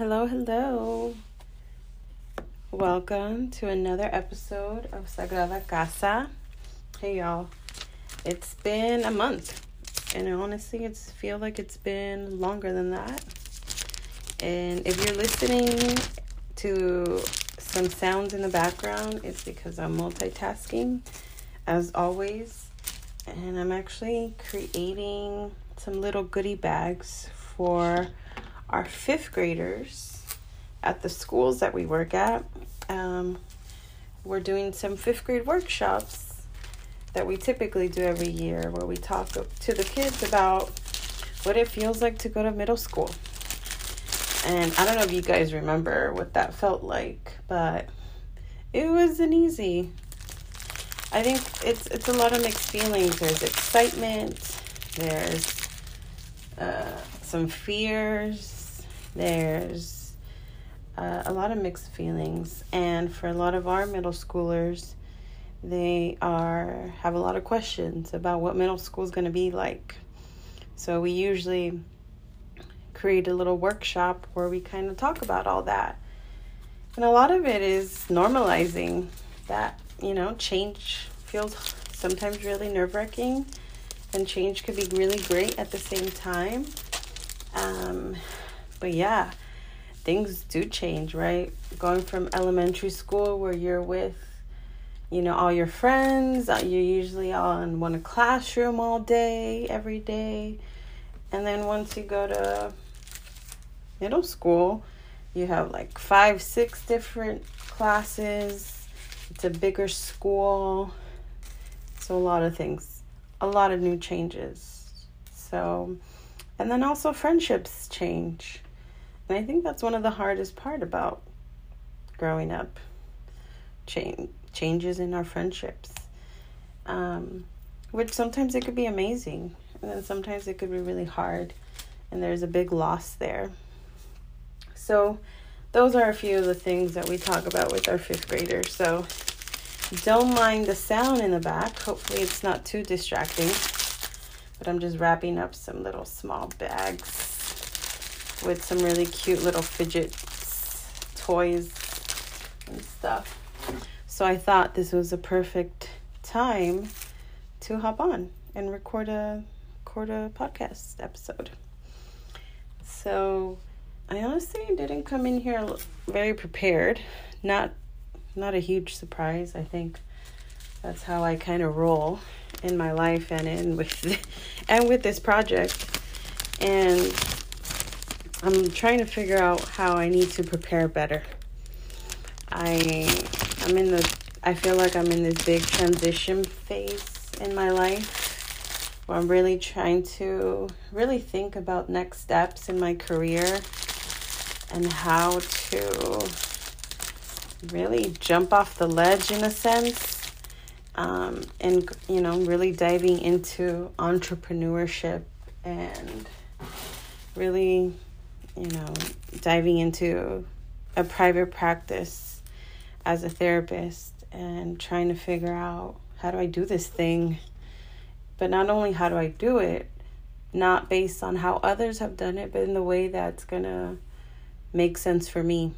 Hello, hello. Welcome to another episode of Sagrada Casa. Hey, y'all. It's been a month, and honestly, it's feel like it's been longer than that. And if you're listening to some sounds in the background, it's because I'm multitasking, as always. And I'm actually creating some little goodie bags for our fifth graders at the schools that we work at. Um, we're doing some fifth grade workshops that we typically do every year where we talk to the kids about what it feels like to go to middle school. And I don't know if you guys remember what that felt like, but it wasn't easy. I think it's it's a lot of mixed feelings. There's excitement, there's uh, some fears, there's uh, a lot of mixed feelings, and for a lot of our middle schoolers, they are have a lot of questions about what middle school is going to be like. So we usually create a little workshop where we kind of talk about all that. And a lot of it is normalizing that, you know, change feels sometimes really nerve wracking and change could be really great at the same time. Um, but yeah, things do change, right? Going from elementary school where you're with, you know, all your friends, uh, you're usually all in one classroom all day, every day. And then once you go to middle school, you have like five, six different classes. It's a bigger school. So, a lot of things, a lot of new changes. So, and then also friendships change. And I think that's one of the hardest part about growing up. Change changes in our friendships. Um, which sometimes it could be amazing, and then sometimes it could be really hard, and there's a big loss there. So, those are a few of the things that we talk about with our fifth graders. So, don't mind the sound in the back. Hopefully, it's not too distracting. But I'm just wrapping up some little small bags with some really cute little fidget toys, and stuff. So I thought this was a perfect time to hop on and record a record a podcast episode. So I honestly didn't come in here very prepared. Not not a huge surprise. I think that's how I kind of roll in my life and in with and with this project. And I'm trying to figure out how I need to prepare better. I I'm in the I feel like I'm in this big transition phase in my life where I'm really trying to really think about next steps in my career and how to really jump off the ledge in a sense um, and you know really diving into entrepreneurship and really you know, diving into a private practice as a therapist and trying to figure out how do I do this thing? But not only how do I do it, not based on how others have done it, but in the way that's going to make sense for me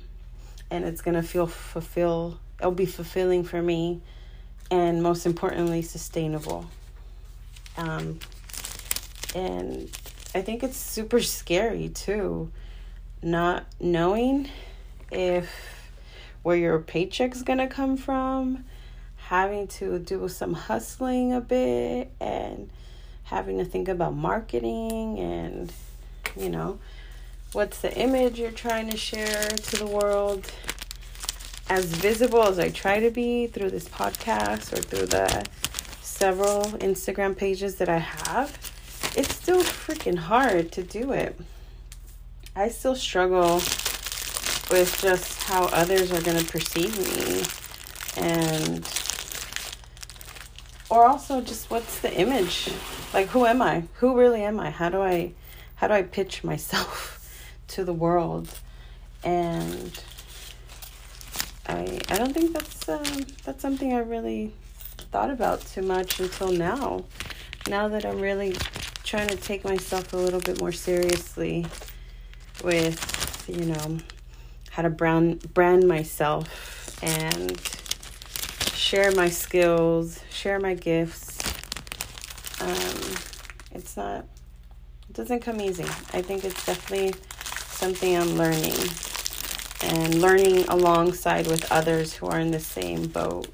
and it's going to feel fulfill it'll be fulfilling for me and most importantly sustainable um, and i think it's super scary too not knowing if where your paycheck's gonna come from, having to do some hustling a bit, and having to think about marketing and you know what's the image you're trying to share to the world as visible as I try to be through this podcast or through the several Instagram pages that I have, it's still freaking hard to do it. I still struggle with just how others are going to perceive me and or also just what's the image? Like who am i? Who really am i? How do i how do i pitch myself to the world? And i i don't think that's um, that's something i really thought about too much until now. Now that i'm really trying to take myself a little bit more seriously with you know, how to brand brand myself and share my skills, share my gifts. Um, it's not, it doesn't come easy. I think it's definitely something I'm learning and learning alongside with others who are in the same boat.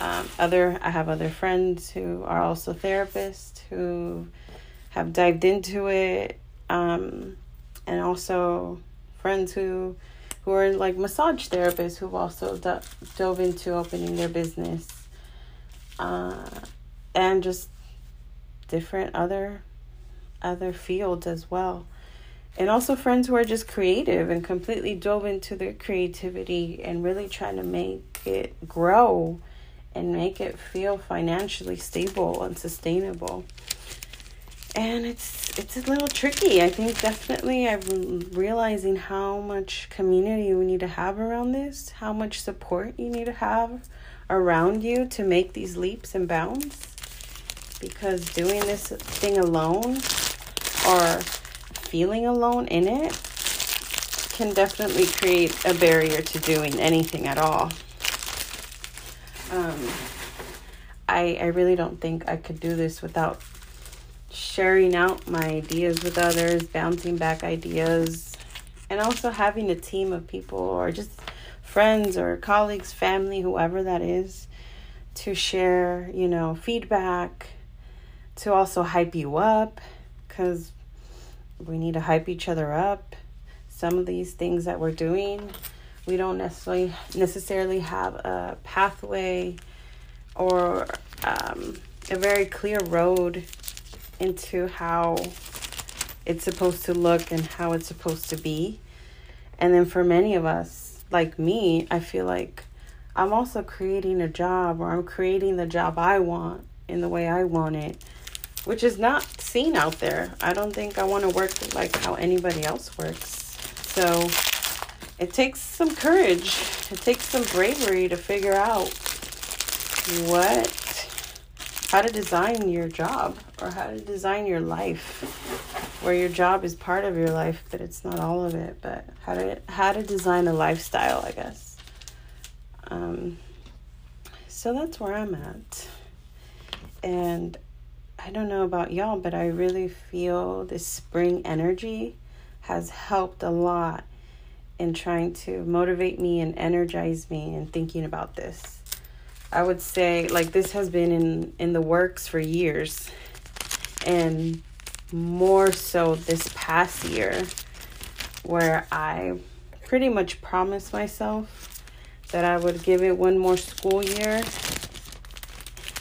Um, other, I have other friends who are also therapists who have dived into it, um, and also friends who who are like massage therapists who've also do- dove into opening their business, uh, and just different other other fields as well. And also friends who are just creative and completely dove into their creativity and really trying to make it grow and make it feel financially stable and sustainable and it's it's a little tricky i think definitely i'm realizing how much community we need to have around this how much support you need to have around you to make these leaps and bounds because doing this thing alone or feeling alone in it can definitely create a barrier to doing anything at all. Um, I I really don't think I could do this without sharing out my ideas with others, bouncing back ideas, and also having a team of people or just friends or colleagues, family, whoever that is, to share, you know, feedback, to also hype you up because we need to hype each other up. Some of these things that we're doing, we don't necessarily necessarily have a pathway or um, a very clear road into how it's supposed to look and how it's supposed to be. And then for many of us, like me, I feel like I'm also creating a job or I'm creating the job I want in the way I want it which is not seen out there. I don't think I want to work like how anybody else works. So it takes some courage, it takes some bravery to figure out what, how to design your job or how to design your life where your job is part of your life but it's not all of it but how to how to design a lifestyle i guess um, so that's where i'm at and I don't know about y'all, but I really feel this spring energy has helped a lot in trying to motivate me and energize me in thinking about this. I would say like this has been in in the works for years and more so this past year where I pretty much promised myself that I would give it one more school year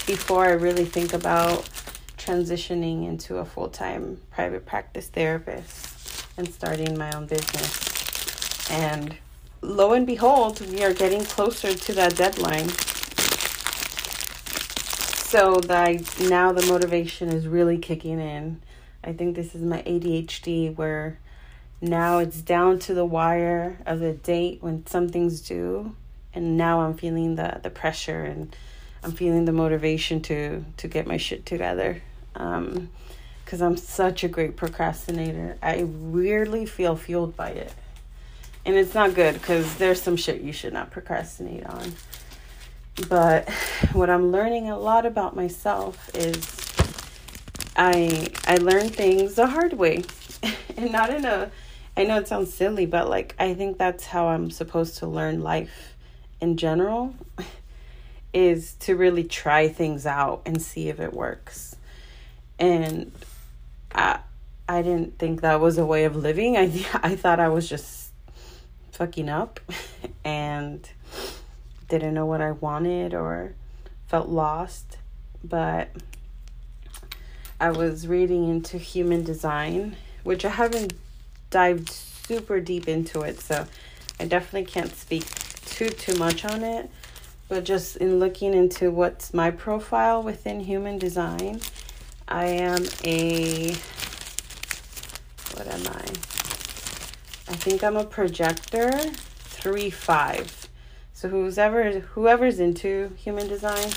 before I really think about transitioning into a full time private practice therapist and starting my own business. And lo and behold, we are getting closer to that deadline. So that now the motivation is really kicking in. I think this is my ADHD where now it's down to the wire of the date when something's due and now I'm feeling the the pressure and I'm feeling the motivation to to get my shit together um because I'm such a great procrastinator. I weirdly feel fueled by it. And it's not good because there's some shit you should not procrastinate on. But what I'm learning a lot about myself is I I learn things the hard way. and not in a I know it sounds silly, but like I think that's how I'm supposed to learn life in general is to really try things out and see if it works and I I didn't think that was a way of living. I I thought I was just fucking up and didn't know what I wanted or felt lost, but I was reading into human design, which I haven't dived super deep into it, so I definitely can't speak too too much on it. But just in looking into what's my profile within human design, I am a what am I? I think I'm a projector three five. So whoever whoever's into human design,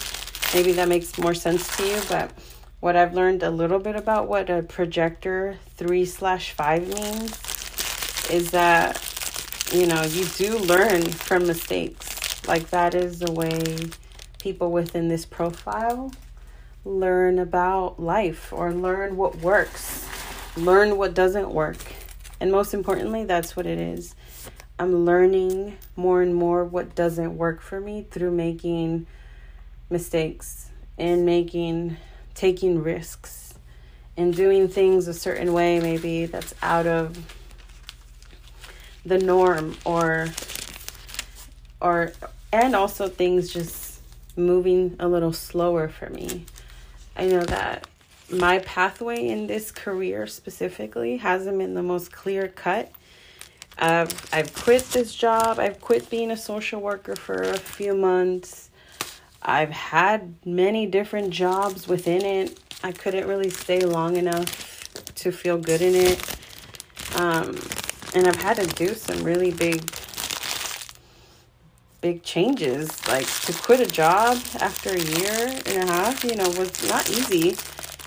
maybe that makes more sense to you. But what I've learned a little bit about what a projector three slash five means is that, you know, you do learn from mistakes. Like, that is the way people within this profile learn about life or learn what works, learn what doesn't work. And most importantly, that's what it is. I'm learning more and more what doesn't work for me through making mistakes and making taking risks and doing things a certain way maybe that's out of the norm or or and also things just moving a little slower for me. I know that my pathway in this career specifically hasn't been the most clear cut. I've I've quit this job. I've quit being a social worker for a few months. I've had many different jobs within it. I couldn't really stay long enough to feel good in it. Um, and I've had to do some really big big changes. Like to quit a job after a year and a half, you know, was not easy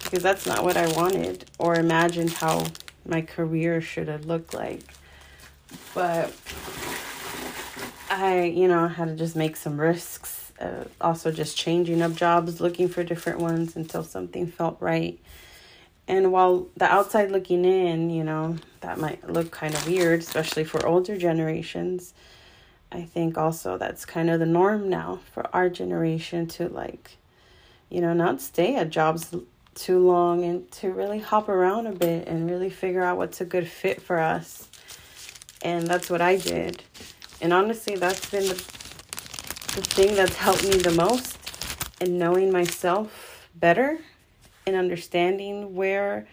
because that's not what I wanted or imagined how my career should have looked like. But I, you know, had to just make some risks. Uh, also, just changing up jobs, looking for different ones until something felt right. And while the outside looking in, you know, that might look kind of weird, especially for older generations I think also that's kind of the norm now for our generation to like, you know, not stay at jobs too long and to really hop around a bit and really figure out what's a good fit for us. And that's what I did. And honestly, that's been the, the thing that's helped me the most in knowing myself better and understanding where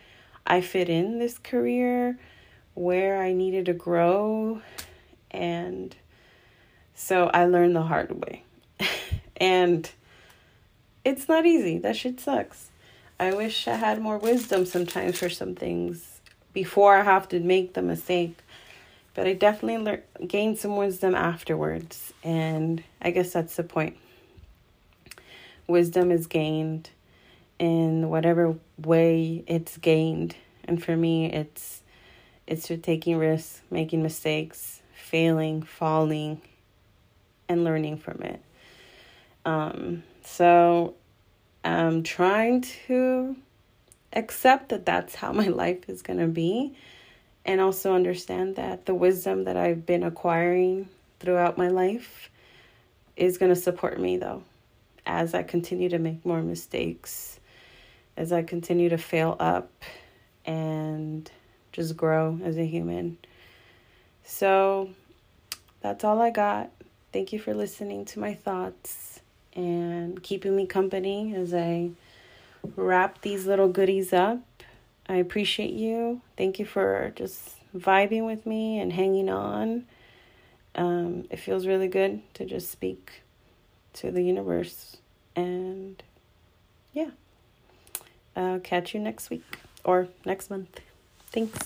I fit in this career, where I needed to grow, and so I learned the hard way. and it's not easy. That shit sucks. I wish I had more wisdom sometimes for some things before I have to make the mistake. But I definitely learned, gained some wisdom afterwards. And I guess that's the point. Wisdom is gained in whatever way it's gained. And for me, it's it's through taking risks, making mistakes, failing, falling, and learning from it. Um, so I'm trying to accept that that's how my life is going to be and also understand that the wisdom that I've been acquiring throughout my life is going to support me though as I continue to make more mistakes, as I continue to fail up and just grow as a human. So that's all I got. Thank you for listening to my thoughts and keeping me company as I wrap these little goodies up. I appreciate you. Thank you for just vibing with me and hanging on. Um, it feels really good to just speak to the universe. And yeah, I'll catch you next week or next month. Thanks.